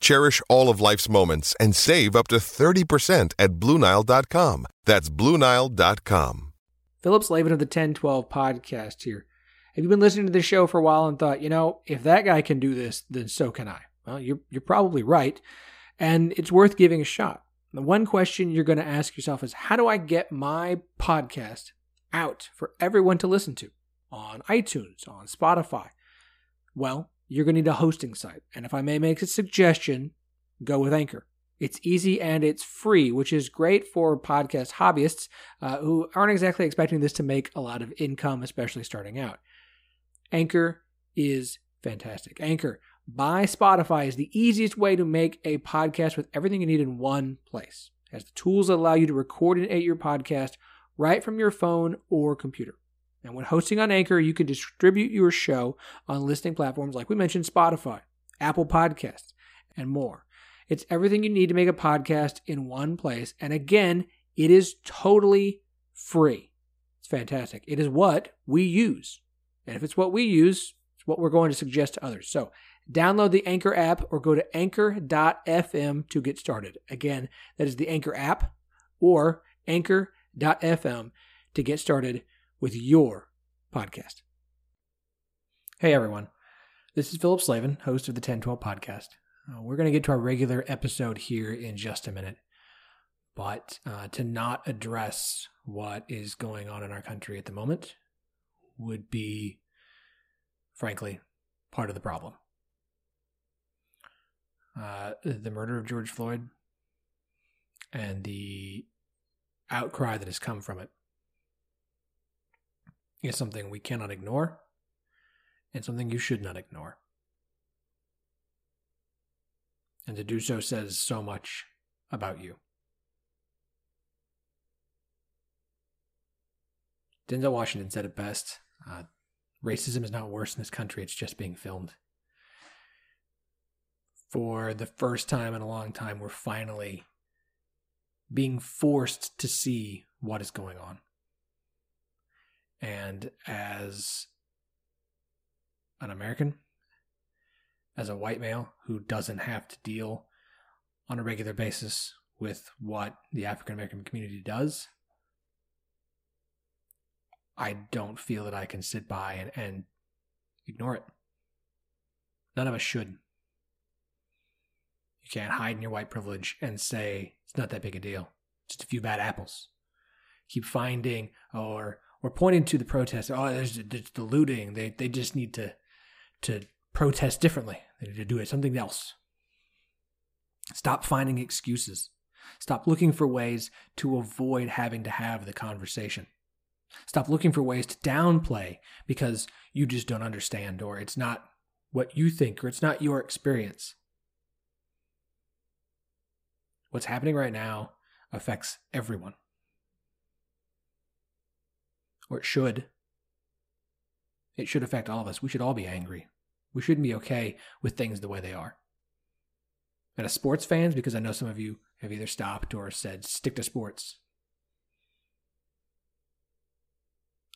Cherish all of life's moments and save up to 30% at BlueNile.com. That's BlueNile.com. Phillip Slavin of the 1012 podcast here. Have you been listening to this show for a while and thought, you know, if that guy can do this, then so can I? Well, you're, you're probably right. And it's worth giving a shot. The one question you're going to ask yourself is how do I get my podcast out for everyone to listen to on iTunes, on Spotify? Well, you're going to need a hosting site. And if I may make a suggestion, go with Anchor. It's easy and it's free, which is great for podcast hobbyists uh, who aren't exactly expecting this to make a lot of income, especially starting out. Anchor is fantastic. Anchor by Spotify is the easiest way to make a podcast with everything you need in one place. Has the tools allow you to record and edit your podcast right from your phone or computer. And when hosting on Anchor, you can distribute your show on listening platforms like we mentioned Spotify, Apple Podcasts, and more. It's everything you need to make a podcast in one place. And again, it is totally free. It's fantastic. It is what we use. And if it's what we use, it's what we're going to suggest to others. So download the Anchor app or go to anchor.fm to get started. Again, that is the Anchor app or anchor.fm to get started with your podcast. Hey, everyone. This is Phillip Slavin, host of the 1012 podcast. Uh, we're going to get to our regular episode here in just a minute. But uh, to not address what is going on in our country at the moment would be, frankly, part of the problem. Uh, the murder of George Floyd and the outcry that has come from it is something we cannot ignore and something you should not ignore. And to do so says so much about you. Denzel Washington said it best uh, racism is not worse in this country, it's just being filmed. For the first time in a long time, we're finally being forced to see what is going on. And as an American, as a white male who doesn't have to deal on a regular basis with what the African American community does, I don't feel that I can sit by and, and ignore it. None of us should. You can't hide in your white privilege and say it's not that big a deal. Just a few bad apples. Keep finding or or pointing to the protest. Oh, there's, there's the looting. They they just need to to protest differently. They need to do it something else. Stop finding excuses. Stop looking for ways to avoid having to have the conversation. Stop looking for ways to downplay because you just don't understand or it's not what you think or it's not your experience. What's happening right now affects everyone. Or it should. It should affect all of us. We should all be angry. We shouldn't be okay with things the way they are. And as sports fans, because I know some of you have either stopped or said, stick to sports.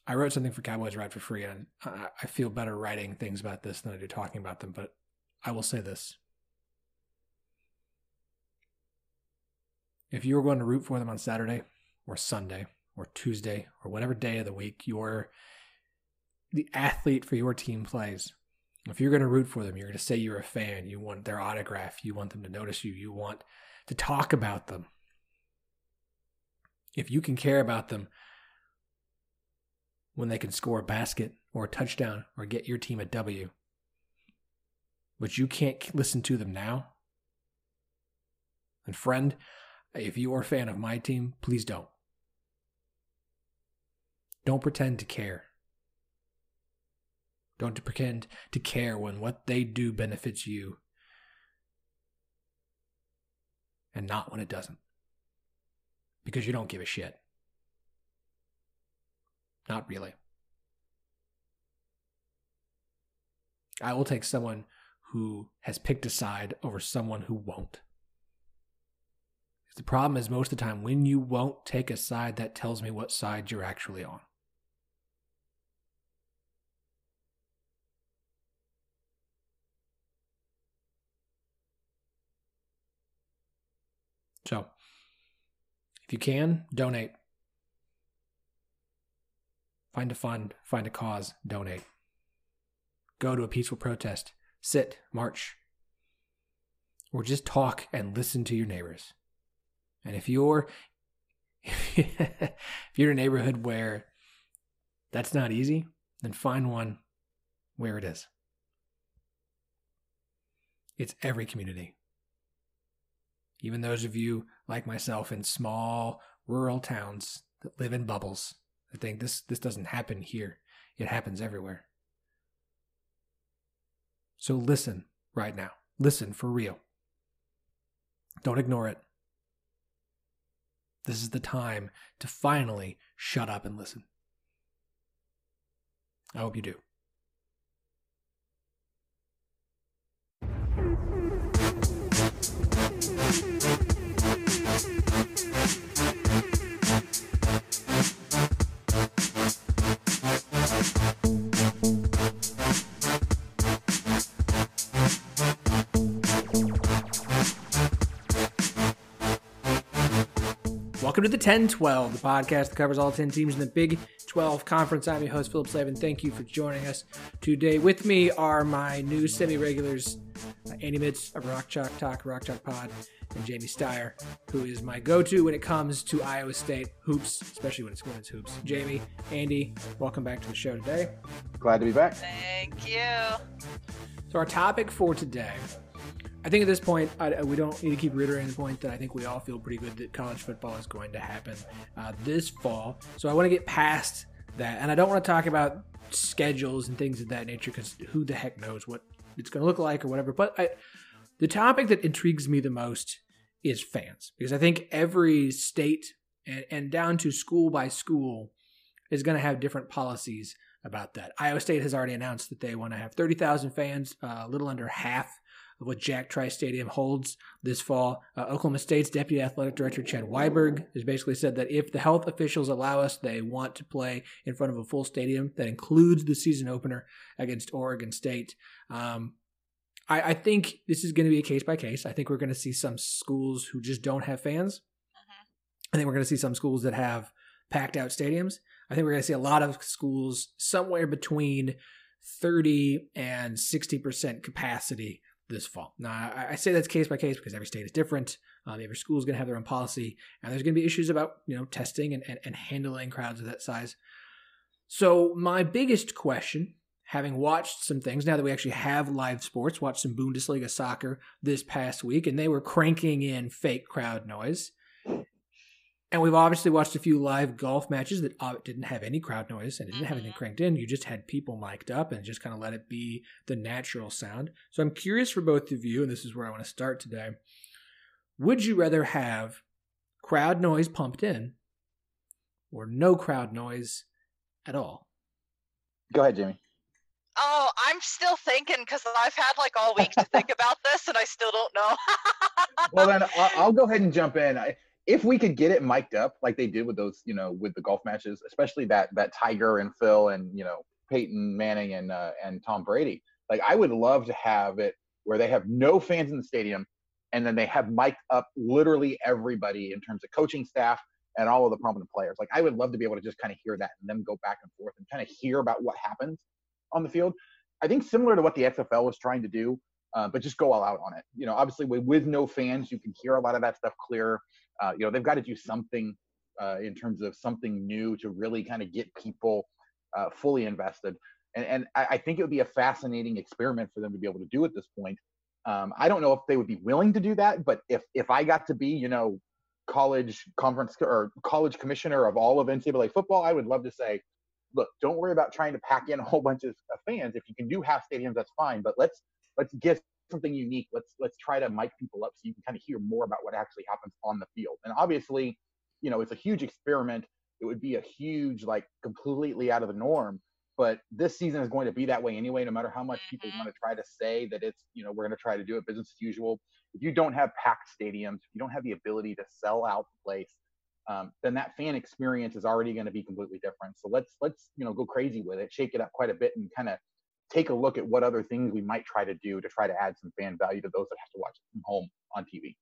I wrote something for Cowboys Ride for free, and I, feel better writing things about this than I do talking about them. But I will say this: if you were going to root for them on Saturday or Sunday or Tuesday or whatever day of the week you're the athlete for your team plays, if you're going to root for them, you're going to say you're a fan, you want their autograph, you want them to notice you, you want to talk about them. If you can care about them when they can score a basket or a touchdown or get your team a W, but you can't listen to them now, and friend, if you are a fan of my team, please don't. Don't pretend to care. Don't pretend to care when what they do benefits you and not when it doesn't. Because you don't give a shit. Not really. I will take someone who has picked a side over someone who won't. The problem is, most of the time, when you won't take a side, that tells me what side you're actually on. So, if you can, donate. Find a fund, find a cause, donate. Go to a peaceful protest, sit, march, or just talk and listen to your neighbors. And if you're if you're in a neighborhood where that's not easy, then find one where it is. It's every community. Even those of you like myself in small rural towns that live in bubbles that think this this doesn't happen here. It happens everywhere. So listen right now. Listen for real. Don't ignore it. This is the time to finally shut up and listen. I hope you do. Welcome to the 10 12, the podcast that covers all 10 teams in the Big 12 Conference. I'm your host, Phillip Slavin. Thank you for joining us today. With me are my new semi regulars, uh, Andy Mitts of Rock Chalk Talk, Rock Chalk Pod, and Jamie Steyer, who is my go to when it comes to Iowa State hoops, especially when it's women's hoops. Jamie, Andy, welcome back to the show today. Glad to be back. Thank you. So, our topic for today I think at this point, I, we don't need to keep reiterating the point that I think we all feel pretty good that college football is going to happen uh, this fall. So I want to get past that, and I don't want to talk about schedules and things of that nature because who the heck knows what it's going to look like or whatever. But I, the topic that intrigues me the most is fans because I think every state and, and down to school by school is going to have different policies about that. Iowa State has already announced that they want to have 30,000 fans, uh, a little under half what Jack Trice Stadium holds this fall. Uh, Oklahoma State's Deputy Athletic Director Chad Weiberg has basically said that if the health officials allow us, they want to play in front of a full stadium that includes the season opener against Oregon State. Um, I, I, think this is going to be a case by case. I think we're going to see some schools who just don't have fans. Uh-huh. I think we're going to see some schools that have packed out stadiums. I think we're going to see a lot of schools somewhere between 30 and 60% capacity this fall. Now, I, say that's case by case because every state is different. Um, every school is going to have their own policy, and there's going to be issues about you know testing and, and, and handling crowds of that size. So my biggest question, having watched some things now that we actually have live sports, watched some Bundesliga soccer this past week, and they were cranking in fake crowd noise. And we've obviously watched a few live golf matches that uh, didn't have any crowd noise and didn't have anything mm-hmm. cranked in. You just had people mic'd up and just kind of let it be the natural sound. So I'm curious for both of you, and this is where I want to start today. Would you rather have crowd noise pumped in or no crowd noise at all? Go ahead, Jamie. Oh, I'm still thinking because I've had like all week to think about this and I still don't know. well, then I'll, I'll, go ahead and jump in. I, if we could get it mic'd up like they did with those, you know, with the golf matches, especially that that Tiger and Phil and you know Peyton Manning and uh, and Tom Brady, like I would love to have it where they have no fans in the stadium, and then they have mic'd up literally everybody in terms of coaching staff and all of the prominent players. Like I would love to be able to just kind of hear that and then go back and forth and kind of hear about what happens on the field. I think similar to what the XFL was trying to do, uh, but just go all out on it. You know, obviously with, with no fans, you can hear a lot of that stuff clear. Uh, you know, they've got to do something uh, in terms of something new to really kind of get people uh, fully invested. And, and I, I, think it would be a fascinating experiment for them to be able to do at this point. Um, I don't know if they would be willing to do that, but if if I got to be, you know, college conference or college commissioner of all of NCAA football, I would love to say, look, don't worry about trying to pack in a whole bunch of fans. If you can do half stadiums, that's fine. But let's let's get something unique. Let's let's try to mic people up so you can kind of hear more about what actually happens on the field. And obviously, you know, it's a huge experiment. It would be a huge, like, completely out of the norm. But this season is going to be that way anyway, no matter how much people Mm-hmm. want to try to say that it's, you know, we're going to try to do it business as usual. If you don't have packed stadiums, if you don't have the ability to sell out the place, um, then that fan experience is already going to be completely different. So let's let's you know go crazy with it, shake it up quite a bit, and kind of take a look at what other things we might try to do to try to add some fan value to those that have to watch from home on TV.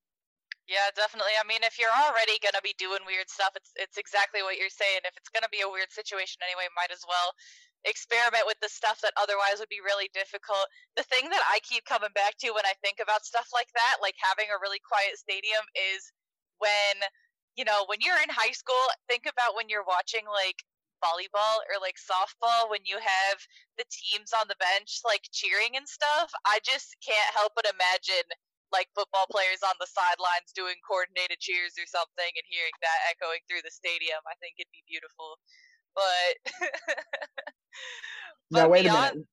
Yeah, definitely. I mean, if you're already gonna be doing weird stuff, it's it's exactly what you're saying. If it's gonna be a weird situation anyway, might as well experiment with the stuff that otherwise would be really difficult. The thing that I keep coming back to when I think about stuff like that, like having a really quiet stadium, is when you know when you're in high school. Think about when you're watching like volleyball or like softball when you have the teams on the bench like cheering and stuff. I just can't help but imagine like football players on the sidelines doing coordinated cheers or something and hearing that echoing through the stadium. I think it'd be beautiful. But, now but wait a minute.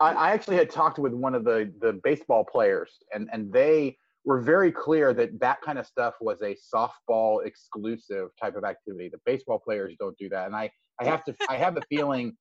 I, I actually had talked with one of the the baseball players, and and they were very clear that that kind of stuff was a softball exclusive type of activity. The baseball players don't do that, and I I have to I have the feeling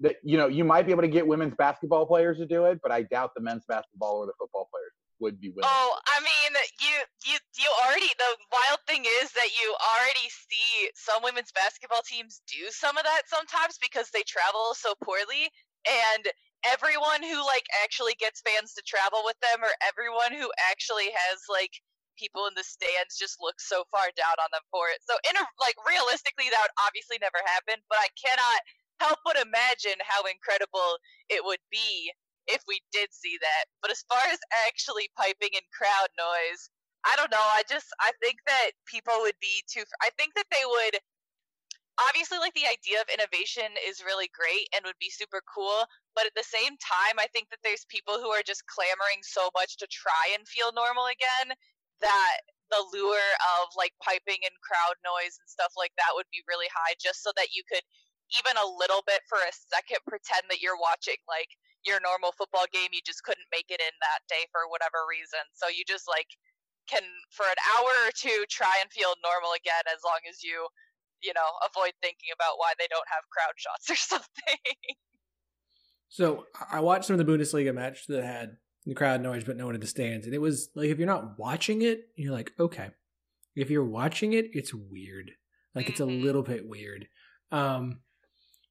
that you know you might be able to get women's basketball players to do it, but I doubt the men's basketball or the football players would be willing. Oh, I mean, you you you already the wild thing is that you already see some women's basketball teams do some of that sometimes because they travel so poorly and everyone who like actually gets fans to travel with them or everyone who actually has like people in the stands just look so far down on them for it. So in a like realistically that would obviously never happen, but I cannot help but imagine how incredible it would be if we did see that. But as far as actually piping in crowd noise, I don't know. I just I think that people would be too. I think that they would. Obviously, like the idea of innovation is really great and would be super cool. But at the same time, I think that there's people who are just clamoring so much to try and feel normal again that the lure of like piping and crowd noise and stuff like that would be really high just so that you could even a little bit for a second pretend that you're watching like your normal football game you just couldn't make it in that day for whatever reason. So you just like can for an hour or two try and feel normal again as long as you you know avoid thinking about why they don't have crowd shots or something. So I watched some of the Bundesliga match that had the crowd noise, but no one in the stands, and it was like if you're not watching it, you're like, okay. If you're watching it, it's weird. Like it's a Mhm. little bit weird. Um,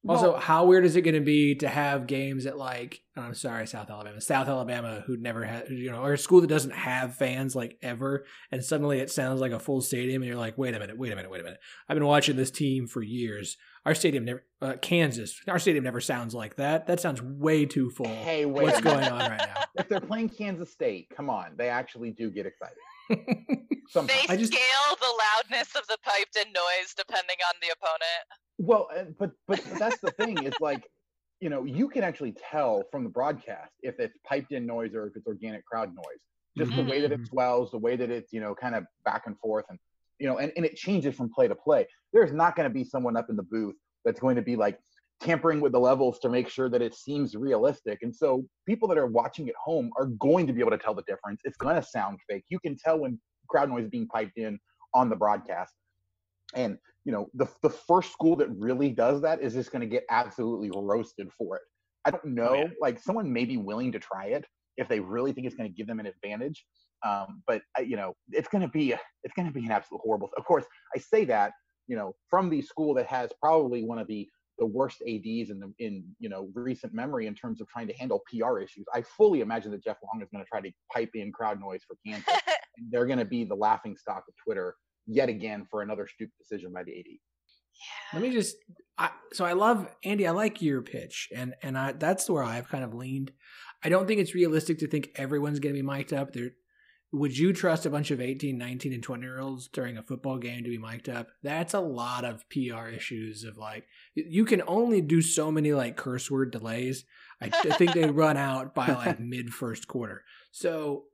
also, Well- how weird is it going to be to have games at like oh, I'm sorry, South Alabama, South Alabama, who never had you know, or a school that doesn't have fans like ever, and suddenly it sounds like a full stadium, and you're like, wait a minute, wait a minute, wait a minute. I've been watching this team for years. Our stadium never, uh, Kansas, our stadium never sounds like that. That sounds way too full. Hey, wait. What's going on right now? If they're playing Kansas State, come on, they actually do get excited. they Sometimes. I just- scale the loudness of the piped in noise depending on the opponent Well, uh, but but that's the thing. It's like, you know, you can actually tell from the broadcast if it's piped in noise or if it's organic crowd noise. Just the way that it Mhm. swells, the way that it's, you know, kind of back and forth and you know, and, and it changes from play to play. There's not going to be someone up in the booth that's going to be like tampering with the levels to make sure that it seems realistic. And so people that are watching at home are going to be able to tell the difference. It's going to sound fake. You can tell when crowd noise is being piped in on the broadcast. And you know, the the first school that really does that is just going to get absolutely roasted for it. I don't oh, know. yeah. Like someone may be willing to try it if they really think it's going to give them an advantage. Um, but uh, you know, it's going to be a, it's going to be an absolute horrible. Of course, I say that you know from the school that has probably one of the the worst ads in the in you know recent memory in terms of trying to handle PR issues. I fully imagine that Jeff Long is going to try to pipe in crowd noise for Kansas. they're going to be the laughing stock of Twitter yet again for another stupid decision by the AD. Yeah. Let me just. I, so I love Andy. I like your pitch, and and I that's where I've kind of leaned. I don't think it's realistic to think everyone's going to be mic'd up. There, would you trust a bunch of 18, 19, and 20 year olds during a football game to be mic'd up? That's a lot of PR issues of like, you can only do so many like curse word delays. I, I think they run out by like mid first quarter. So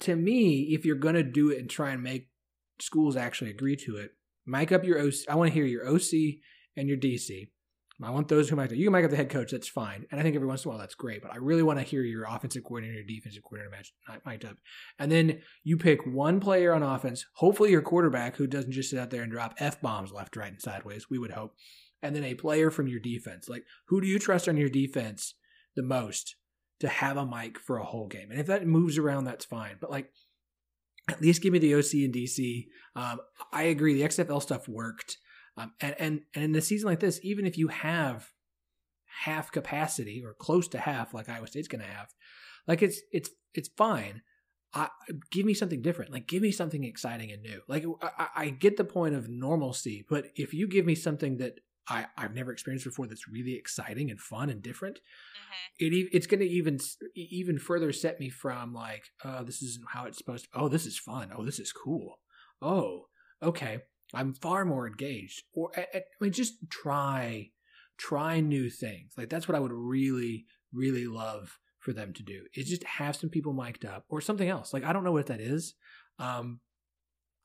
to me, if you're going to do it and try and make schools actually agree to it, mic up your OC. I want to hear your OC and your DC. I want those who might you mic up the head coach. That's fine, and I think every once in a while that's great. But I really want to hear your offensive coordinator, your defensive coordinator match mic'd up, and then you pick one player on offense. Hopefully, your quarterback who doesn't just sit out there and drop f bombs left, right, and sideways. We would hope, and then a player from your defense. Like who do you trust on your defense the most to have a mic for a whole game? And if that moves around, that's fine. But like at least give me the OC and DC. Um, I agree. The XFL stuff worked. Um, and, and, and in a season like this, even if you have half capacity or close to half, like Iowa State's going to have, like it's, it's, it's fine. I, give me something different. Like, give me something exciting and new. Like, I, I get the point of normalcy, but if you give me something that I, I've never experienced before that's really exciting and fun and different, mm-hmm. it it's going to even even further set me from like, oh, this isn't how it's supposed to. Oh, this is fun. Oh, this is cool. Oh, okay. I'm far more engaged. Or I mean, just try, try new things. Like that's what I would really, really love for them to do. Is just have some people mic'd up or something else. Like I don't know what that is. Um,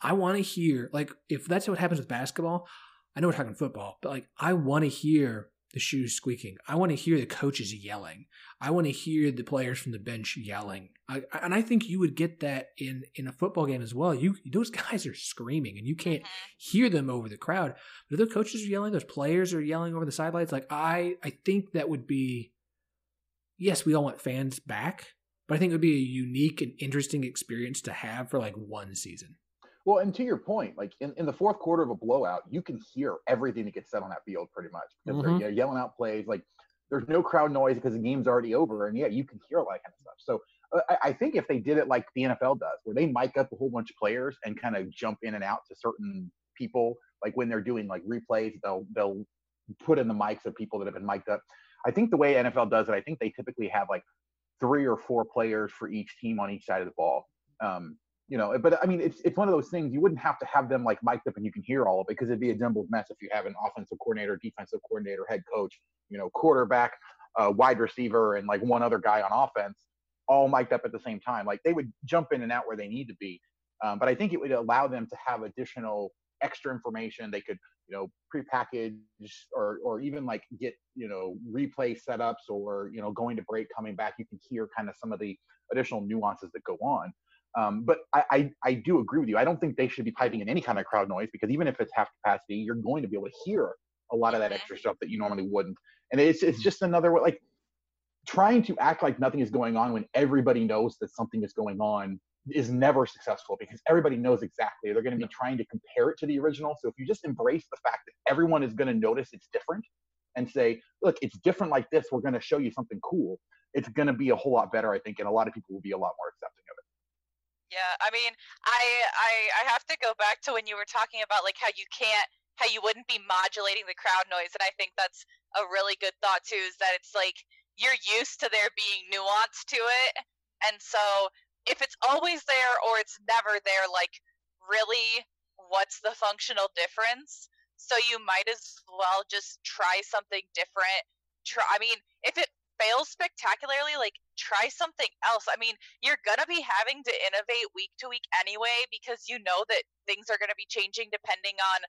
I want to hear like if that's what happens with basketball. I know we're talking football, but like I want to hear the shoes squeaking. I want to hear the coaches yelling. I want to hear the players from the bench yelling. I, and I think you would get that in in a football game as well. You those guys are screaming and you can't mm-hmm. hear them over the crowd. But if the coaches are yelling, those players are yelling over the sidelines. Like I I think that would be yes, we all want fans back, but I think it would be a unique and interesting experience to have for like one season. Well, and to your point, like in, in the fourth quarter of a blowout, you can hear everything that gets said on that field pretty much because mm-hmm. they're yelling out plays. Like there's no crowd noise because the game's already over, and yeah, you can hear all that kind of stuff. So uh, I, I, think if they did it like the NFL does, where they mic up a whole bunch of players and kind of jump in and out to certain people, like when they're doing like replays, they'll they'll put in the mics of people that have been mic'd up. I think the way NFL does it, I think they typically have like three or four players for each team on each side of the ball. Um, you know, but I mean, it's it's one of those things you wouldn't have to have them like mic'd up and you can hear all of it because it'd be a jumbled mess if you have an offensive coordinator, defensive coordinator, head coach, you know, quarterback, uh, wide receiver, and like one other guy on offense, all mic'd up at the same time. Like they would jump in and out where they need to be. Um, but I think it would allow them to have additional extra information. They could, you know, prepackage or or even like get, you know, replay setups or you know, going to break, coming back. You can hear kind of some of the additional nuances that go on. Um, but I, I, I, do agree with you. I don't think they should be piping in any kind of crowd noise because even if it's half capacity, you're going to be able to hear a lot of that extra stuff that you normally wouldn't. And it's it's just another way, like trying to act like nothing is going on when everybody knows that something is going on is never successful because everybody knows exactly. They're going to be trying to compare it to the original. So if you just embrace the fact that everyone is going to notice it's different and say, look, it's different like this, we're going to show you something cool. It's going to be a whole lot better, I think, and a lot of people will be a lot more accepting. Yeah, I mean, I I I have to go back to when you were talking about like how you can't how you wouldn't be modulating the crowd noise and I think that's a really good thought too is that it's like you're used to there being nuance to it. And so if it's always there or it's never there like really what's the functional difference? So you might as well just try something different. Try I mean, if it fails spectacularly, like try something else. I mean, you're going to be having to innovate week to week anyway because you know that things are going to be changing depending on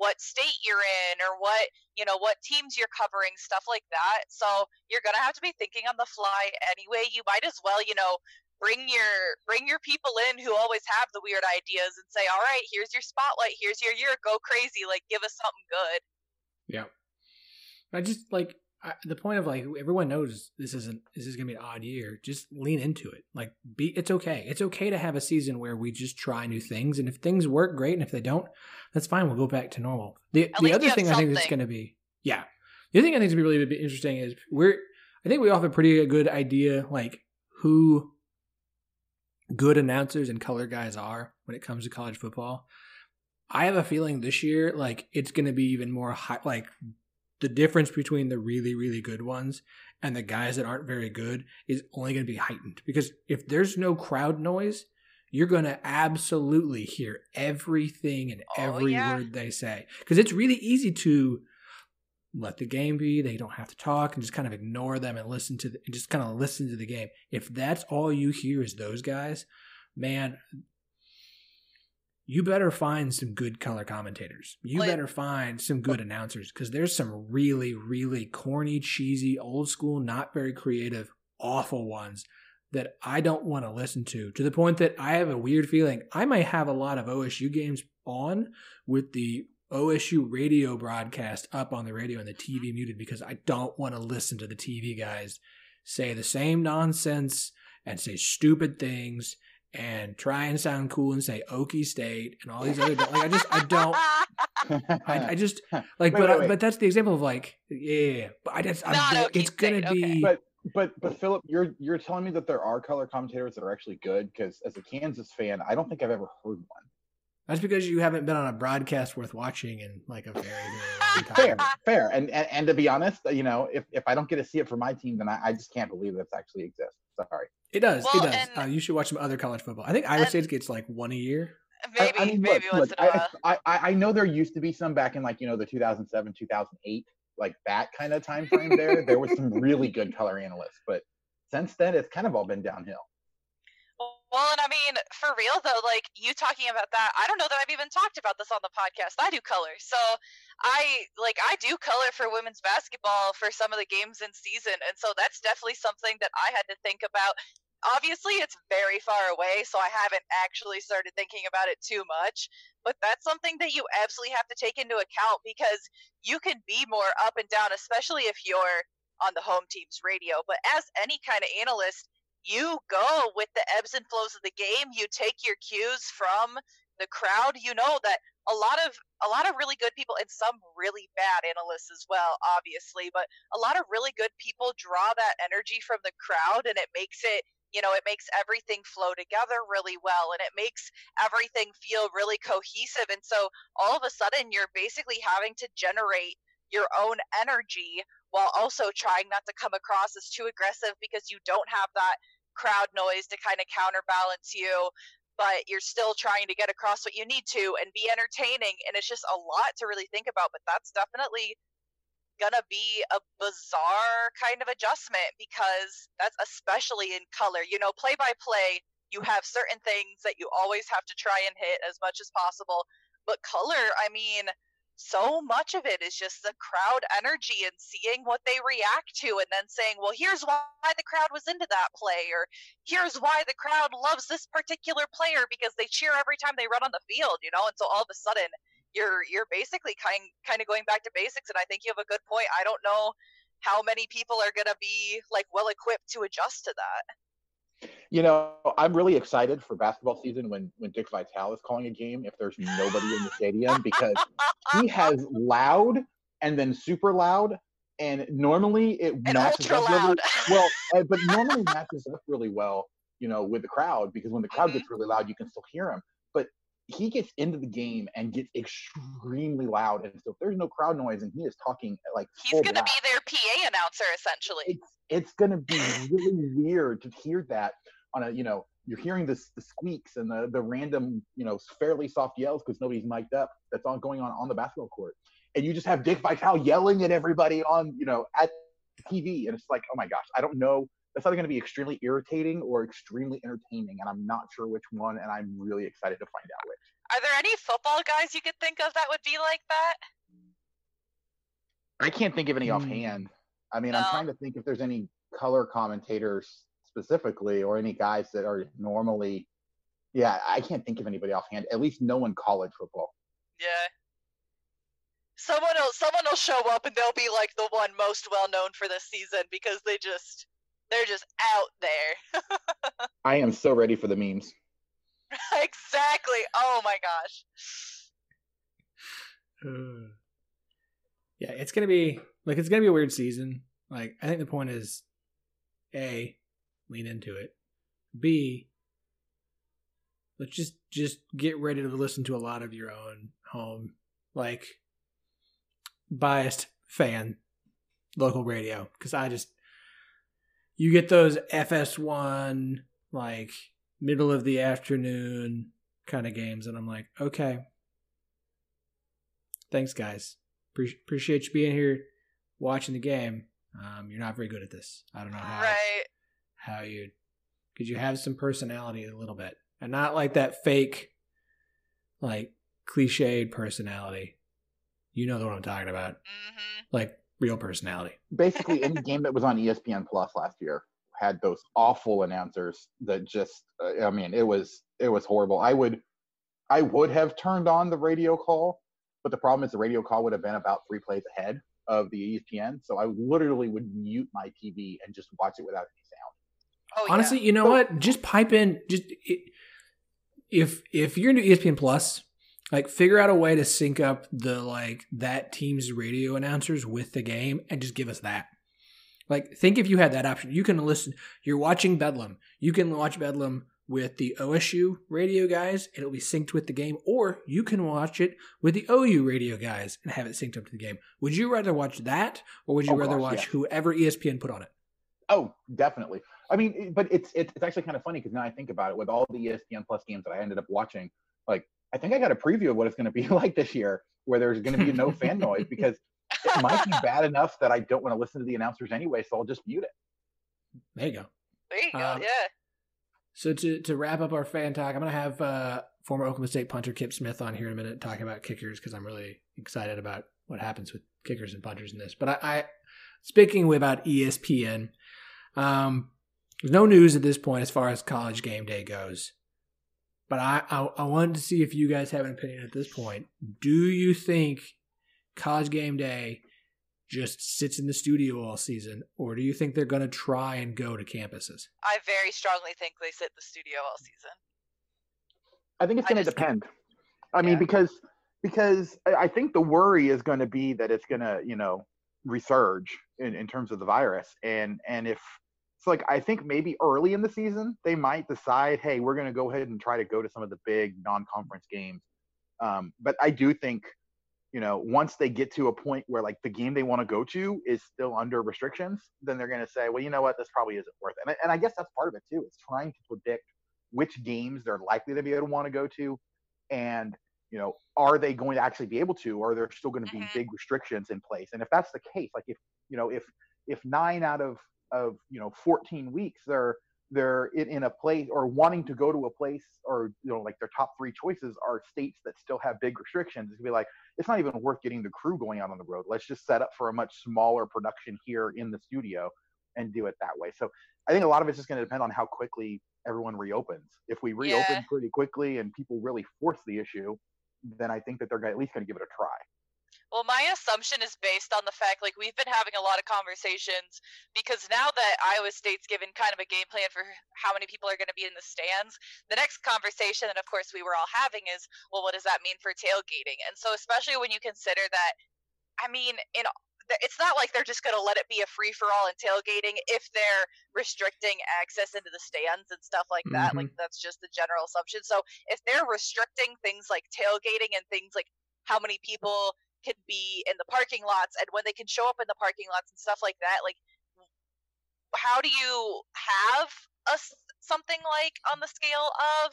what state you're in or what, you know, what teams you're covering, stuff like that. So, you're going to have to be thinking on the fly anyway. You might as well, you know, bring your bring your people in who always have the weird ideas and say, "All right, here's your spotlight. Here's your year. Go crazy. Like give us something good." Yeah. I just like I, the point of like everyone knows this isn't this is gonna be an odd year. Just lean into it. Like be it's okay. It's okay to have a season where we just try new things, and if things work, great, and if they don't, that's fine. We'll go back to normal. The At the other thing I think is gonna be yeah. The other thing I think is gonna be really interesting is we're I think we all have a pretty good idea like who good announcers and color guys are when it comes to college football. I have a feeling this year, like it's going to be even more high. Like the difference between the really, really good ones and the guys that aren't very good is only going to be heightened because if there's no crowd noise, you're going to absolutely hear everything and Oh, every yeah. word they say because it's really easy to let the game be. They don't have to talk and just kind of ignore them and listen to the, and just kind of listen to the game. If that's all you hear is those guys, man, you better find some good color commentators. You Like- better find some good announcers because there's some really, really corny, cheesy, old school, not very creative, awful ones that I don't want to listen to. To the point that I have a weird feeling I might have a lot of OSU games on with the OSU radio broadcast up on the radio and the mm-hmm. TV muted because I don't want to listen to the TV guys say the same nonsense and say stupid things and try and sound cool and say Okie State and all these other like I just I don't I, I just like Wait, but wait, I- but that's the example of like yeah but I just I'm, Not there- it's gonna be okay. But but but Phillip, you're you're telling me that there are color commentators that are actually good because as a Kansas fan, I don't think I've ever heard one. that's because you haven't been on a broadcast worth watching in like a very very long time. Fair, fair. And, and and to be honest, you know, if, if I don't get to see it for my team, then I, I just can't believe that's actually exists. Sorry. It does. Well, it does. and- Uh, you should watch some other college football. I think Iowa and- State gets like one a year. maybe, I, I mean, maybe look, once look, in a while. I, I I know there used to be some back in like you know the 2007 2008 like that kind of time frame there. there was some really good color analysts, but since then it's kind of all been downhill. Well, and I mean, for real though, like you talking about that, I don't know that I've even talked about this on the podcast. I do color, so I like I do color for women's basketball for some of the games in season, and so that's definitely something that I had to think about. Obviously, it's very far away, so I haven't actually started thinking about it too much. But that's something that you absolutely have to take into account because you can be more up and down, especially if you're on the home team's radio. But as any kind of analyst, you go with the ebbs and flows of the game. You take your cues from the crowd. You know that a lot of a lot of really good people and some really bad analysts as well, obviously, but a lot of really good people draw that energy from the crowd and it makes it you know, it makes everything flow together really well and it makes everything feel really cohesive. And so all of a sudden you're basically having to generate your own energy while also trying not to come across as too aggressive because you don't have that crowd noise to kind of counterbalance you but you're still trying to get across what you need to and be entertaining and it's just a lot to really think about but that's definitely gonna be a bizarre kind of adjustment because that's especially in color you know play by play you have certain things that you always have to try and hit as much as possible but color i mean so much of it is just the crowd energy and seeing what they react to and then saying well here's why the crowd was into that play or here's why the crowd loves this particular player because they cheer every time they run on the field you know and so all of a sudden you're you're basically kind kind of going back to basics and i think you have a good point. I don't know how many people are going to be like well equipped to adjust to that You know, I'm really excited for basketball season when when Dick Vitale is calling a game if there's nobody in the stadium because he has loud and then super loud and normally it and matches up really- well, uh, but normally matches up really well, you know, with the crowd because when the crowd gets really loud, you can still hear him. But he gets into the game and gets extremely loud, and so if there's no crowd noise and he is talking like he's going to be their pa announcer essentially. It's it's gonna be really weird to hear that on a you know you're hearing this the squeaks and the the random you know fairly soft yells because nobody's mic'd up that's all going on on the basketball court. And you just have Dick Vitale yelling at everybody on you know at TV and it's like oh my gosh I don't know that's either going to be extremely irritating or extremely entertaining and I'm not sure which one and I'm really excited to find out which. are there any football guys you could think of that would be like that I can't think of any offhand. I mean, I'm trying to think if there's any color commentators specifically or any guys that are normally. Yeah, I can't think of anybody offhand. At least no one college football. yeah someone will someone will show up and they'll be like the one most well known for this season because they just they're just out there. I am so ready for the memes. exactly. Oh my gosh. Uh, yeah, it's gonna be like it's gonna be a weird season. Like I think the point is, a lean into it. B let's just just get ready to listen to a lot of your own home like biased fan local radio because I just you get those FS1 like middle of the afternoon kind of games and I'm like okay. Thanks guys. Pre- appreciate you being here watching the game. Um, you're not very good at this. I don't know how Right. how you could you have some personality a little bit? And not like that fake like cliched personality. You know what i'm talking about. Hmm like real personality Basically, any game that was on ESPN Plus last year had those awful announcers that just. Uh, I mean, it was it was horrible. I would, I would have turned on the radio call, but the problem is the radio call would have been about three plays ahead of the ESPN. So I literally would mute my TV and just watch it without any sound. Oh yeah. honestly you know what just pipe in just it, if if you're into espn plus like figure out a way to sync up the like that team's radio announcers with the game and just give us that. Like think if you had that option. You can listen. You're watching bedlam. You can watch bedlam with the osu radio guys and it'll be synced with the game or you can watch it with the ou radio guys and have it synced up to the game. Would you rather watch that or would you Oh, rather gosh, watch yes. whoever espn put on it? Oh, definitely. I mean, but it's it's, actually kind of funny because now I think about it, with all the ESPN Plus games that I ended up watching, like I think I got a preview of what it's going to be like this year, where there's going to be no fan noise because it might be bad enough that I don't want to listen to the announcers anyway, so I'll just mute it. there you go there you go. um, yeah. So to to wrap up our fan talk, I'm gonna have uh, former Oklahoma State punter Kip Smith on here in a minute talking about kickers because I'm really excited about what happens with kickers and punters in this. But I, I speaking about ESPN, um, there's no news at this point as far as college game day goes. But I, I I wanted to see if you guys have an opinion at this point. Do you think college game day just sits in the studio all season, or do you think they're going to try and go to campuses? I very strongly think they sit in the studio all season. I think it's going to depend. I mean, because because I I think the worry is going to be that it's going to you know resurge in, in terms of the virus, and and if it's like I think maybe early in the season they might decide, hey, we're going to go ahead and try to go to some of the big non-conference games. Um, but I do think you know once they get to a point where like the game they want to go to is still under restrictions, then they're going to say, well, you know what, this probably isn't worth it. And, I- and I guess that's part of it too. It's trying to predict which games they're likely to be able to want to go to and you know are they going to actually be able to or are there still going to be Mhm. big restrictions in place and if that's the case like if you know if if nine out of of you know 14 weeks they're they're in, a place or wanting to go to a place or you know like their top three choices are states that still have big restrictions. It's gonna be like it's not even worth getting the crew going out on the road. Let's just set up for a much smaller production here in the studio and do it that way. So i think a lot of it's just going to depend on how quickly everyone reopens. If we reopen Yeah. pretty quickly and people really force the issue then i think that they're at least going to give it a try Well, my assumption is based on the fact like we've been having a lot of conversations because now that Iowa State's given kind of a game plan for how many people are going to be in the stands, the next conversation that of course we were all having is, well, what does that mean for tailgating? And so especially when you consider that I mean, in it's not like they're just going to let it be a free for all in tailgating if they're restricting access into the stands and stuff like that. Like mm-hmm. that's just the general assumption. So if they're restricting things like tailgating and things like how many people can be in the parking lots and when they can show up in the parking lots and stuff like that, like how do you have a something like on the scale of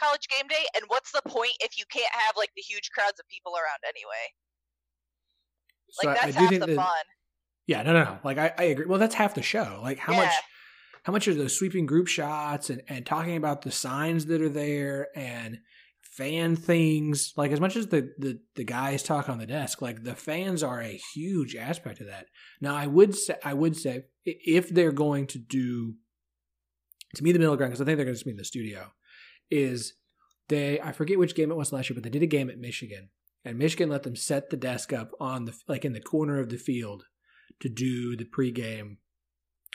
college game day and what's the point if you can't have like the huge crowds of people around anyway So like I- I that's do half think the that- fun Yeah, no, no, no. Like I, I agree. Well, that's half the show. Like how much, how much are those sweeping group shots and and talking about the signs that are there and fan things. Like as much as the the the guys talk on the desk, like the fans are a huge aspect of that. Now, I would say, I would say, if they're going to do, to me, the middle ground because I think they're going to just be in the studio, is they. I forget which game it was last year, but they did a game at Michigan and Michigan let them set the desk up on the like in the corner of the field to do the pregame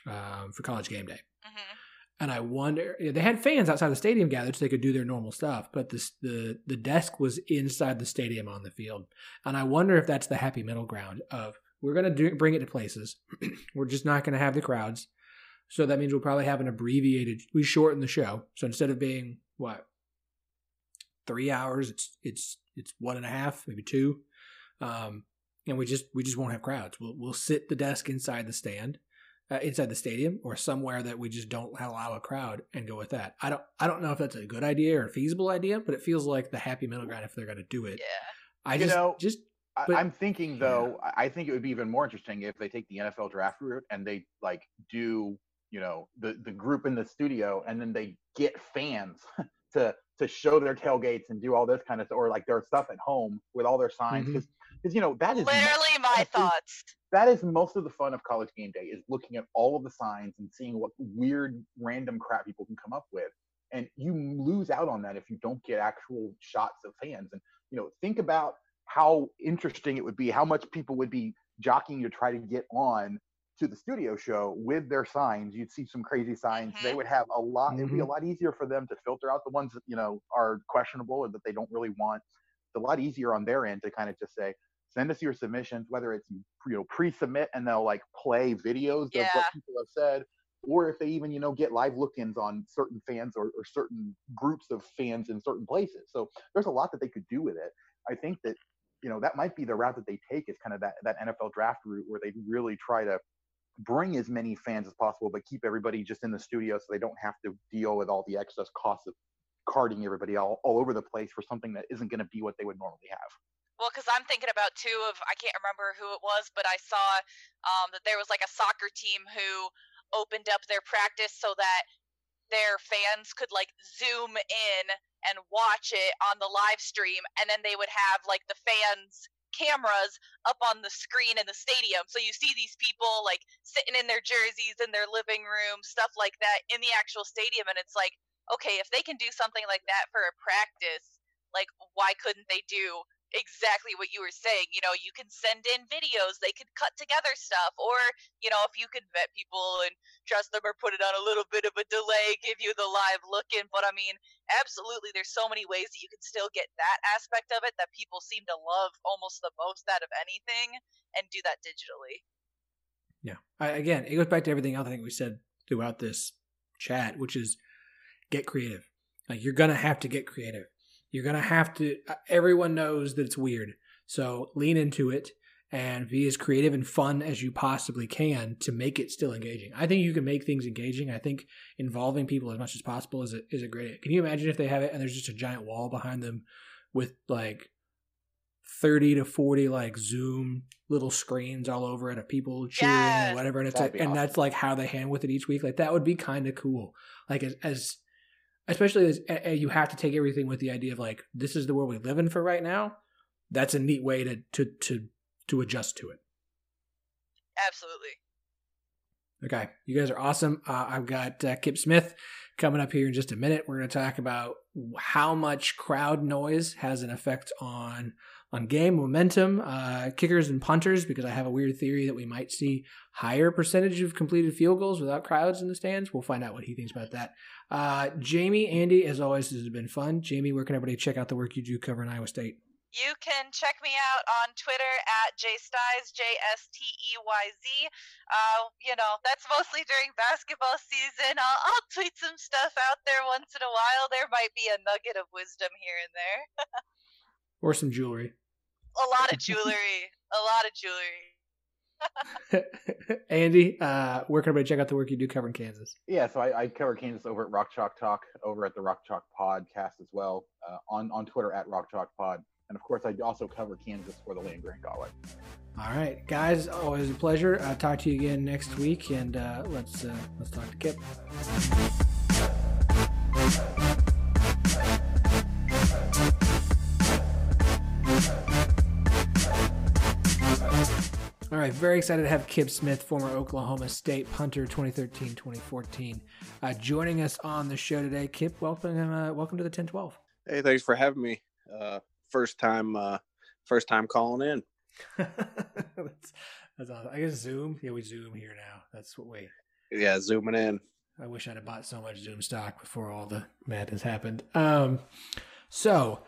um, for college game day. hmm And I wonder they had fans outside the stadium gathered so they could do their normal stuff, but the the desk was inside the stadium on the field. And I wonder if that's the happy middle ground of we're going to do, bring it to places. we're just not going to have the crowds. So that means we'll probably have an abbreviated. We shorten the show. So instead of being what three hours, it's it's it's one and a half, maybe two. Um, and we just we just won't have crowds. We'll we'll sit the desk inside the stand, uh, inside the stadium, or somewhere that we just don't allow a crowd, and go with that. I don't I don't know if that's a good idea or a feasible idea, but it feels like the happy middle ground if they're going to do it. Yeah. I You just know, just I, But- I'm thinking though, I I think it would be even more interesting if they take the NFL draft route and they like do, you know, the the group in the studio and then they get fans to to show their tailgates and do all this kind of or like their stuff at home with all their signs Mhm. Because you know that is mo- Literally my thoughts. that is most of the fun of college game day is looking at all of the signs and seeing what weird random crap people can come up with and you lose out on that if you don't get actual shots of fans and you know think about how interesting it would be how much people would be jockeying to try to get on to the studio show with their signs you'd see some crazy signs they Mhm. would have a lot it'd be a Mhm. lot easier for them to filter out the ones that you know are questionable or that they don't really want it's a lot easier on their end to kind of just say send us your submissions, whether it's you know pre-submit and they'll like play videos of what people have said, or if they even you know get live look-ins on certain fans or, or certain groups of fans in certain places. So there's a lot that they could do with it. I think that you know that might be the route that they take is kind of that that NFL draft route where they really try to bring as many fans as possible, but keep everybody just in the studio so they don't have to deal with all the excess costs of carting everybody all, all over the place for something that isn't going to be what they would normally have. Well, because I'm thinking about two of I can't remember who it was, but I saw um, that there was like a soccer team who opened up their practice so that their fans could like zoom in and watch it on the live stream, and then they would have like the fans cameras up on the screen in the stadium. So you see these people like sitting in their jerseys in their living room stuff like that in the actual stadium and it's like okay if they can do something like that for a practice like why couldn't they do exactly what you were saying. You know, you can send in videos, they could cut together stuff, or, you know, if you could vet people and trust them or put it on a little bit of a delay, give you the live look in. But I mean, absolutely, there's so many ways that you can still get that aspect of it that people seem to love almost the most out of anything and do that digitally. Yeah. I, again, it goes back to everything else I think we said throughout this chat, which is get creative. Like you're gonna have to get creative. You're gonna have to. uh, Everyone knows that it's weird, so lean into it and be as creative and fun as you possibly can to make it still engaging. I think you can make things engaging. I think involving people as much as possible is a, is a great. Can you imagine if they have it and there's just a giant wall behind them with like 30 to 40 like zoom little screens all over it of people cheering Yes. and whatever and it's That'd like and awesome. that's like how they hand with it each week like that would be kind of cool like as, as especially as uh, you have to take everything with the idea of like this is the world we live in for right now that's a neat way to to to to adjust to it Absolutely. Okay, you guys are awesome. Uh, I've got uh, Kip Smith coming up here in just a minute. We're going to talk about how much crowd noise has an effect on on game momentum, uh, kickers and punters. Because I have a weird theory that we might see higher percentage of completed field goals without crowds in the stands. We'll find out what he thinks about that. Uh, Jamie, Andy, as always, this has been fun. Jamie, where can everybody check out the work you do covering Iowa State? You can check me out on Twitter at jstyes, J S T E Y Z. Uh, you know, that's mostly during basketball season. I'll, I'll tweet some stuff out there once in a while. There might be a nugget of wisdom here and there. Or some jewelry. A lot of jewelry. a lot of jewelry. Andy, uh, where can everybody check out the work you do covering Kansas? Yeah, so I, I cover Kansas over at Rock Chalk Talk, over at the Rock Chalk Podcast as well, uh, on on Twitter at Rock Chalk Pod, and of course I also cover Kansas for the Land Grant Gauntlet. All right, guys, always a pleasure. I'll talk to you again next week, and uh, let's uh, let's talk to Kip. All right, very excited to have Kip Smith, former Oklahoma State punter, 2013-2014, uh, joining us on the show today. Kip, welcome, uh, welcome to the 1012. Hey, thanks for having me. Uh, first time, uh, first time calling in. that's, that's awesome. I guess Zoom. Yeah, we Zoom here now. That's what we. Yeah, zooming in. I wish I'd have bought so much Zoom stock before all the madness happened. Um, so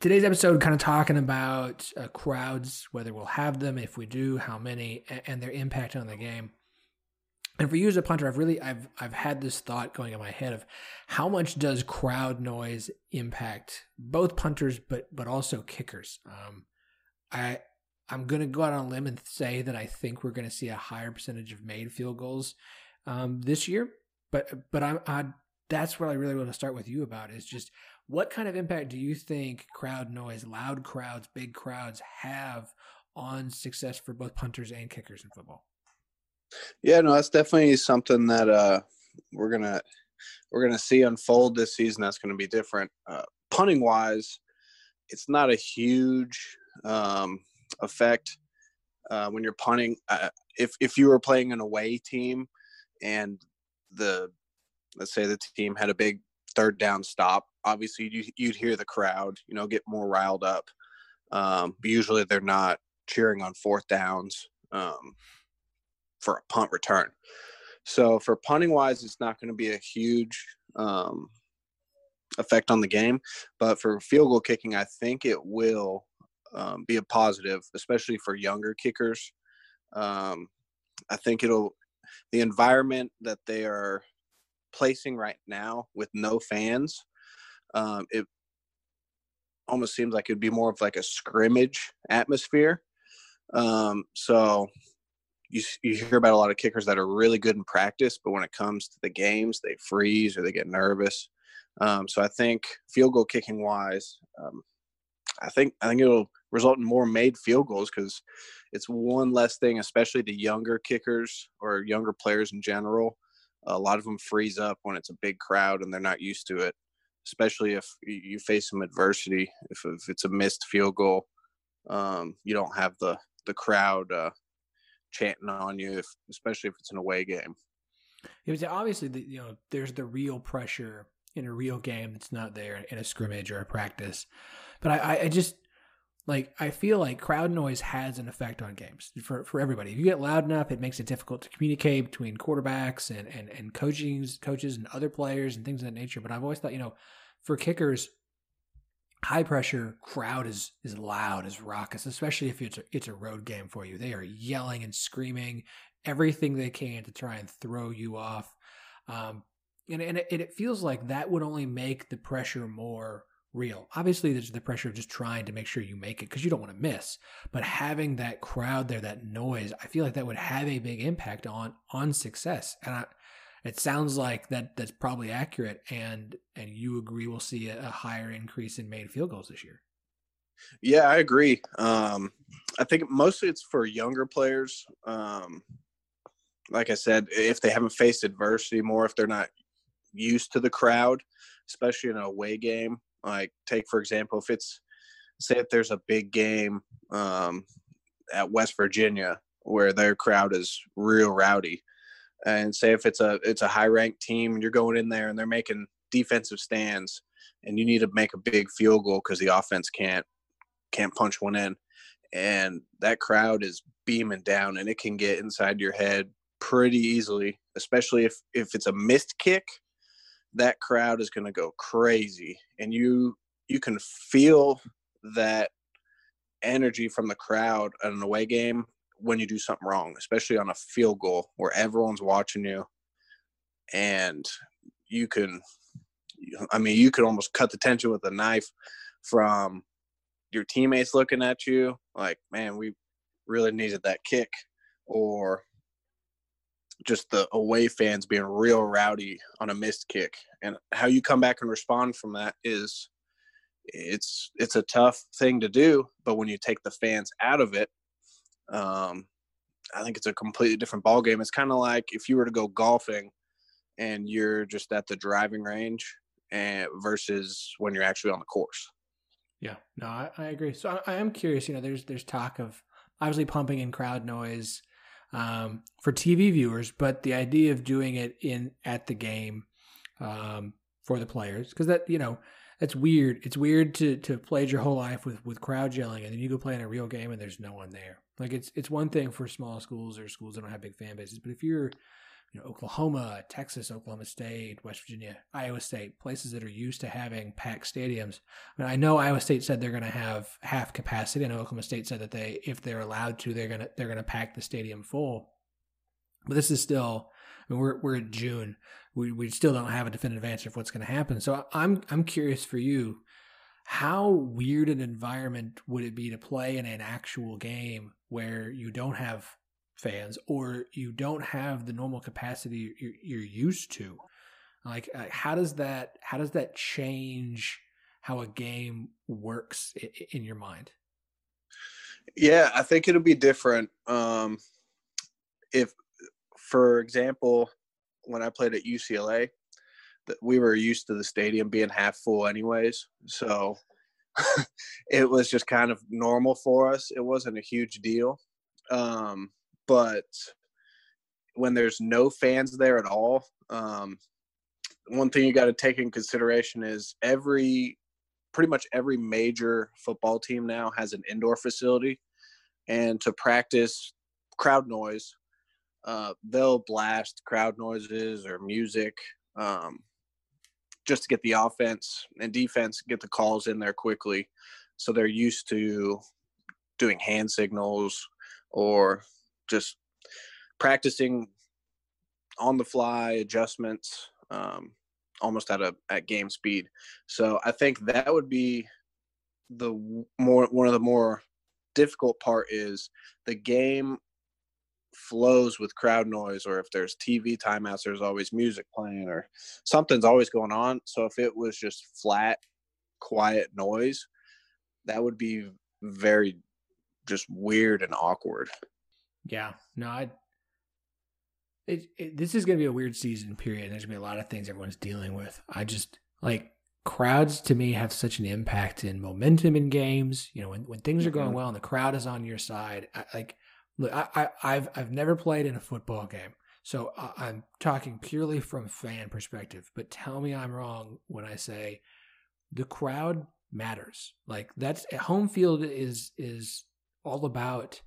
today's episode kind of talking about uh, crowds, whether we'll have them, if we do, how many, and, and their impact on the game. And for you as a punter, I've really I've I've had this thought going in my head of how much does crowd noise impact both punters, but but also kickers. Um, I I'm gonna go out on a limb and say that I think we're gonna see a higher percentage of made field goals um, this year. But but I'm I, that's what I really want to start with you about is just what kind of impact do you think crowd noise, loud crowds, big crowds have on success for both punters and kickers in football? Yeah, no, that's definitely something that uh, we're gonna we're gonna see unfold this season. That's going to be different. Uh, punting wise, it's not a huge um, effect uh, when you're punting. Uh, if if you were playing an away team and the let's say the team had a big third down stop, obviously you, you'd hear the crowd, you know, get more riled up. Um, usually they're not cheering on fourth downs. Um, for a punt return. So for punting wise, it's not going to be a huge um, effect on the game, but for field goal kicking, I think it will um, be a positive, especially for younger kickers. Um, I think it'll the environment that they are placing right now with no fans. Um, it almost seems like it'd be more of like a scrimmage atmosphere. Um, so you, you hear about a lot of kickers that are really good in practice, but when it comes to the games, they freeze or they get nervous. Um, so I think field goal kicking wise, um, I think I think it'll result in more made field goals because it's one less thing, especially the younger kickers or younger players in general. A lot of them freeze up when it's a big crowd and they're not used to it, especially if you face some adversity. If, if it's a missed field goal, um, you don't have the the crowd uh, chanting on you, if, especially if it's an away game. It was obviously the, you know there's the real pressure in a real game that's not there in a scrimmage or a practice, but I, I just like I feel like crowd noise has an effect on games for, for everybody. If you get loud enough, it makes it difficult to communicate between quarterbacks and and and coaches coaches and other players and things of that nature. But I've always thought you know for kickers, high pressure crowd is is loud, is raucous, especially if it's a, it's a road game for you. They are yelling and screaming everything they can to try and throw you off. Um, and and it, it feels like that would only make the pressure more real. Obviously, there's the pressure of just trying to make sure you make it because you don't want to miss. But having that crowd there, that noise, I feel like that would have a big impact on on success. And I, it sounds like that that's probably accurate, and and you agree we'll see a, a higher increase in made field goals this year. Yeah, I agree. Um, I think mostly it's for younger players. Um, like I said, if they haven't faced adversity more, if they're not used to the crowd, especially in a away game. Like, take for example, if it's say if there's a big game um, at West Virginia where their crowd is real rowdy, and say if it's a it's a high ranked team and you're going in there and they're making defensive stands and you need to make a big field goal because the offense can't can't punch one in and that crowd is beaming down and it can get inside your head pretty easily especially if if it's a missed kick that crowd is going to go crazy and you you can feel that energy from the crowd at an away game when you do something wrong, especially on a field goal where everyone's watching you and you can I mean, you could almost cut the tension with a knife from your teammates looking at you like, man, we really needed that kick or just the away fans being real rowdy on a missed kick and how you come back and respond from that is it's it's a tough thing to do but when you take the fans out of it um, I think it's a completely different ball game. It's kind of like if you were to go golfing and you're just at the driving range and versus when you're actually on the course. Yeah, no, I, I agree. So I, I, am curious. You know, there's there's talk of obviously pumping in crowd noise um, for TV viewers, but the idea of doing it in at the game um, for the players because that you know that's weird. It's weird to to play your whole life with with crowd yelling, and then you go play in a real game and there's no one there. Like it's it's one thing for small schools or schools that don't have big fan bases, but if you're you know Oklahoma, Texas, Oklahoma State, West Virginia, Iowa State, places that are used to having packed stadiums. I mean, I know Iowa State said they're going to have half capacity. I know Oklahoma State said that they, if they're allowed to, they're gonna they're gonna pack the stadium full. But this is still, I mean, we're we're in June we, we still don't have a definitive answer of what's going to happen. So I'm I'm curious for you, how weird an environment would it be to play in an actual game where you don't have fans or you don't have the normal capacity you're, you're used to? Like, uh, how does that how does that change how a game works in your mind? Yeah, I think it'll be different. Um, if, for example, when I played at UCLA, we were used to the stadium being half full anyways. So it was just kind of normal for us. It wasn't a huge deal. Um, but when there's no fans there at all, um, one thing you got to take in consideration is every pretty much every major football team now has an indoor facility and to practice crowd noise uh, they'll blast crowd noises or music um, just to get the offense and defense get the calls in there quickly. So they're used to doing hand signals or just practicing on the fly adjustments um, almost at a at game speed. So I think that would be the more one of the more difficult part is the game flows with crowd noise or if there's TV timeouts, there's always music playing or something's always going on. So if it was just flat, quiet noise, that would be very just weird and awkward. Yeah. No, I it, it, this is going to be a weird season period. There's going to be a lot of things everyone's dealing with. I just like crowds to me have such an impact in momentum in games. You know, when, when things are going mm-hmm. well and the crowd is on your side, I, like Look, I, I, have I've never played in a football game, so I, I'm talking purely from fan perspective. But tell me I'm wrong when I say the crowd matters. Like that's home field is is all about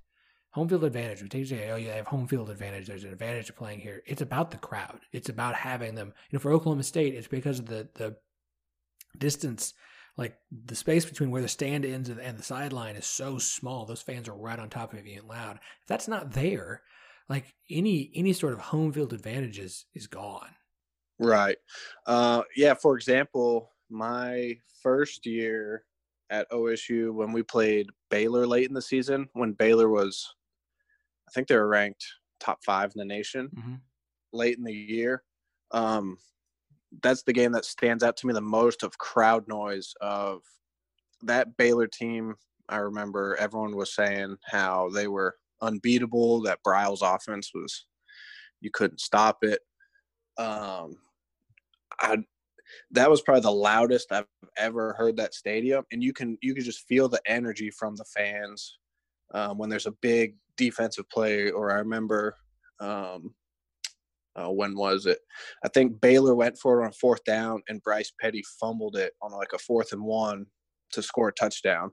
home field advantage. We take say, oh, you have home field advantage. There's an advantage to playing here. It's about the crowd. It's about having them. You know, for Oklahoma State, it's because of the the distance like the space between where the stand ends and the sideline is so small those fans are right on top of you and loud if that's not there like any any sort of home field advantage is is gone right uh yeah for example my first year at osu when we played baylor late in the season when baylor was i think they were ranked top five in the nation mm-hmm. late in the year um that's the game that stands out to me the most of crowd noise of that Baylor team. I remember everyone was saying how they were unbeatable. That Briles offense was you couldn't stop it. Um, I that was probably the loudest I've ever heard that stadium, and you can you can just feel the energy from the fans um, when there's a big defensive play. Or I remember um, uh, when was it? I think Baylor went for it on fourth down, and Bryce Petty fumbled it on like a fourth and one to score a touchdown.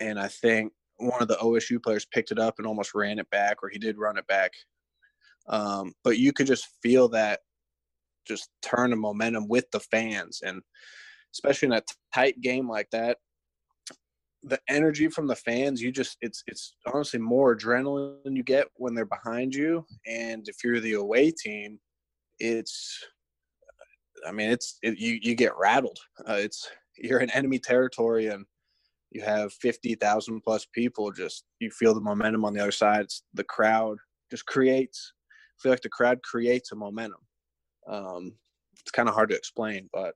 And I think one of the OSU players picked it up and almost ran it back, or he did run it back. Um, but you could just feel that just turn of momentum with the fans, and especially in a tight game like that, the energy from the fans you just it's it's honestly more adrenaline you get when they're behind you. And if you're the away team it's i mean it's it, you you get rattled. Uh, it's you're in enemy territory and you have 50,000 plus people just you feel the momentum on the other side. It's, the crowd just creates I feel like the crowd creates a momentum. Um, it's kind of hard to explain but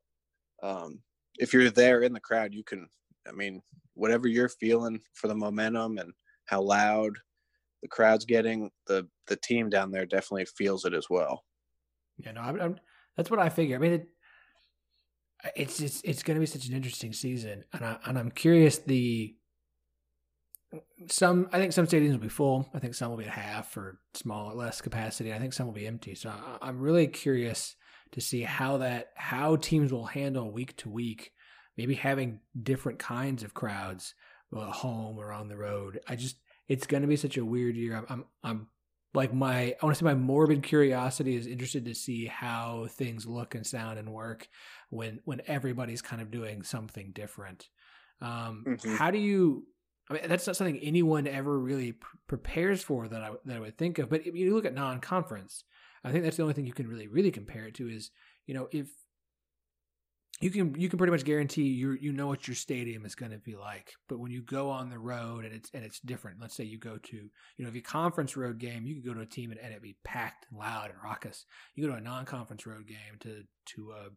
um, if you're there in the crowd you can i mean whatever you're feeling for the momentum and how loud the crowd's getting, the the team down there definitely feels it as well. Yeah, no, I'm, I'm, that's what I figure. I mean, it, it's it's it's going to be such an interesting season, and I and I'm curious. The some I think some stadiums will be full. I think some will be at half or small, less capacity. I think some will be empty. So I, I'm really curious to see how that how teams will handle week to week maybe having different kinds of crowds, at home or on the road. I just it's going to be such a weird year. I'm, I'm, I'm like my, I want to say my morbid curiosity is interested to see how things look and sound and work when, when everybody's kind of doing something different. Um, mm-hmm. How do you, I mean, that's not something anyone ever really pr- prepares for that I, that I would think of, but if you look at non-conference, I think that's the only thing you can really, really compare it to is, you know, if you can you can pretty much guarantee you you know what your stadium is going to be like. But when you go on the road and it's and it's different. Let's say you go to you know if you conference road game, you could go to a team and, and it be packed and loud and raucous. You go to a non-conference road game to to a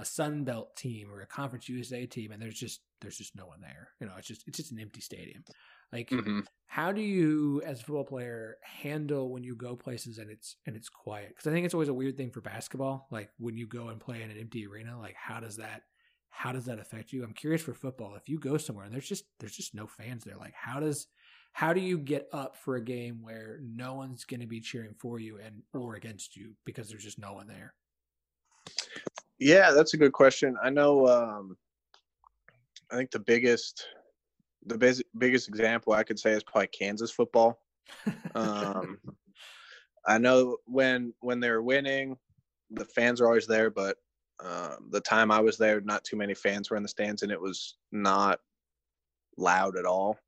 a Sun Belt team or a Conference USA team, and there's just there's just no one there. You know, it's just it's just an empty stadium. Like, mm-hmm. how do you, as a football player, handle when you go places and it's and it's quiet? Because I think it's always a weird thing for basketball. Like when you go and play in an empty arena, like how does that how does that affect you? I'm curious for football. If you go somewhere and there's just there's just no fans there, like how does how do you get up for a game where no one's going to be cheering for you and or against you because there's just no one there? Yeah, that's a good question. I know. Um, I think the biggest the basic, biggest example I could say is probably Kansas football. Um, I know when when they're winning, the fans are always there, but um, the time I was there, not too many fans were in the stands, and it was not loud at all.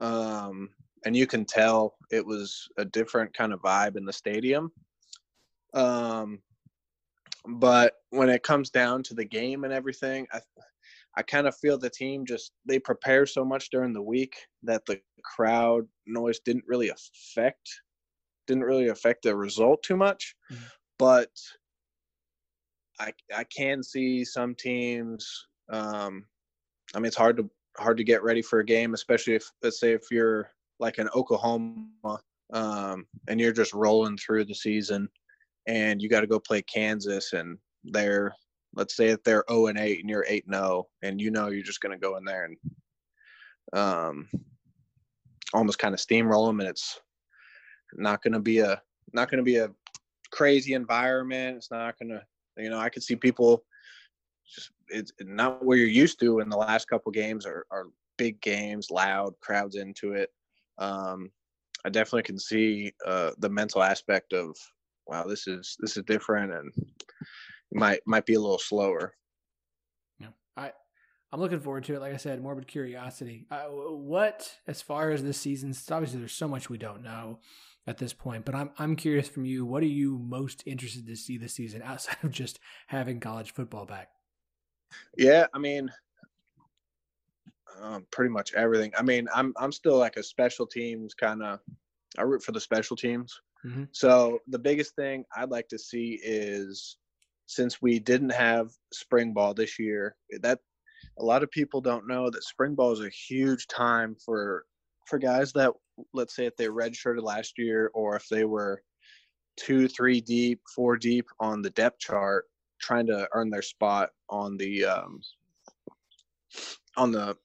Um, and you can tell it was a different kind of vibe in the stadium. Um, but when it comes down to the game and everything, I I kind of feel the team just they prepare so much during the week that the crowd noise didn't really affect didn't really affect the result too much. Mm-hmm. But I I can see some teams um I mean it's hard to hard to get ready for a game, especially if let's say if you're like an Oklahoma um and you're just rolling through the season and you got to go play Kansas and they're let's say if they're 0 and 8 and you're 8 and 0 and you know you're just going to go in there and um almost kind of steamroll them and it's not going to be a not going to be a crazy environment. It's not going to you know i could see people just it's not where you're used to in the last couple games are, are big games loud crowds into it. Um i definitely can see uh the mental aspect of wow this is this is different and might might be a little slower. Yeah, I I'm looking forward to it. Like I said, morbid curiosity. Uh, what as far as this season? Obviously, there's so much we don't know at this point, but I'm I'm curious from you. What are you most interested to see this season outside of just having college football back? Yeah, I mean, um, pretty much everything. I mean, I'm I'm still like a special teams kind of. I root for the special teams. Mm-hmm. So the biggest thing I'd like to see is since we didn't have spring ball this year that a lot of people don't know that spring ball is a huge time for for guys that let's say if they redshirted last year or if they were two three deep four deep on the depth chart trying to earn their spot on the um on the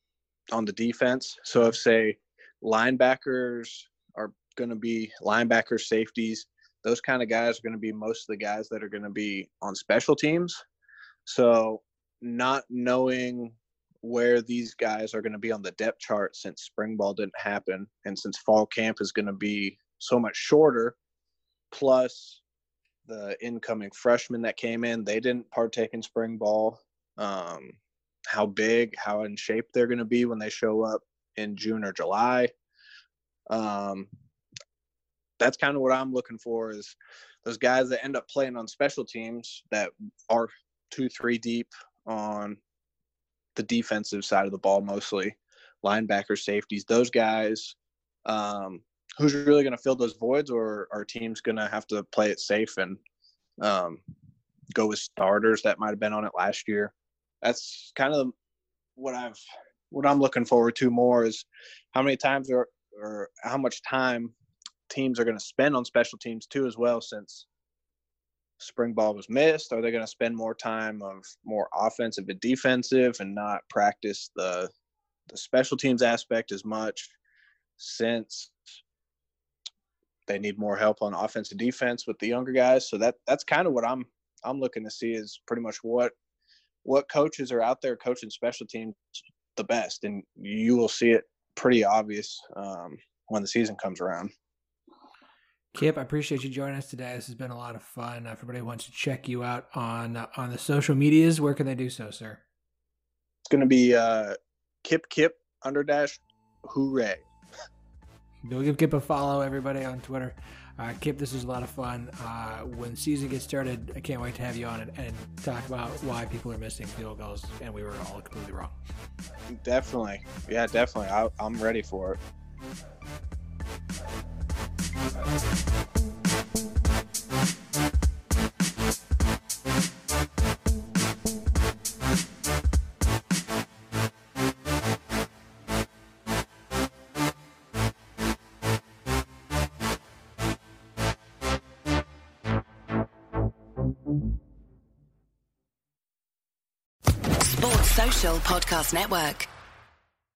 on the defense. So if say linebackers are going to be linebackers safeties those kind of guys are going to be most of the guys that are going to be on special teams. So, not knowing where these guys are going to be on the depth chart since spring ball didn't happen and since fall camp is going to be so much shorter, plus the incoming freshmen that came in, they didn't partake in spring ball. Um, how big, how in shape they're going to be when they show up in June or July. Um, that's kind of what I'm looking for is those guys that end up playing on special teams that are two, three deep on the defensive side of the ball, mostly linebackers, safeties, those guys. Um, who's really going to fill those voids, or our team's going to have to play it safe and um, go with starters that might have been on it last year? That's kind of what I've what I'm looking forward to more is how many times or or how much time teams are going to spend on special teams too, as well, since spring ball was missed. Are they going to spend more time of more offensive and defensive and not practice the the special teams aspect as much since they need more help on offense and defense with the younger guys. So that that's kind of what I'm I'm looking to see is pretty much what what coaches are out there coaching special teams the best, and you will see it pretty obvious um, when the season comes around. Kip, I appreciate you joining us today. This has been a lot of fun. Uh, everybody wants to check you out on uh, on the social medias. Where can they do so, sir? It's going to be uh, Kip Kip under dash hooray. Go give Kip a follow, everybody on Twitter. Uh, Kip, this is a lot of fun. Uh, when season gets started, I can't wait to have you on and, and talk about why people are missing field goals, and we were all completely wrong. Definitely, yeah, definitely. I, I'm ready for it. Sports Social Podcast Network.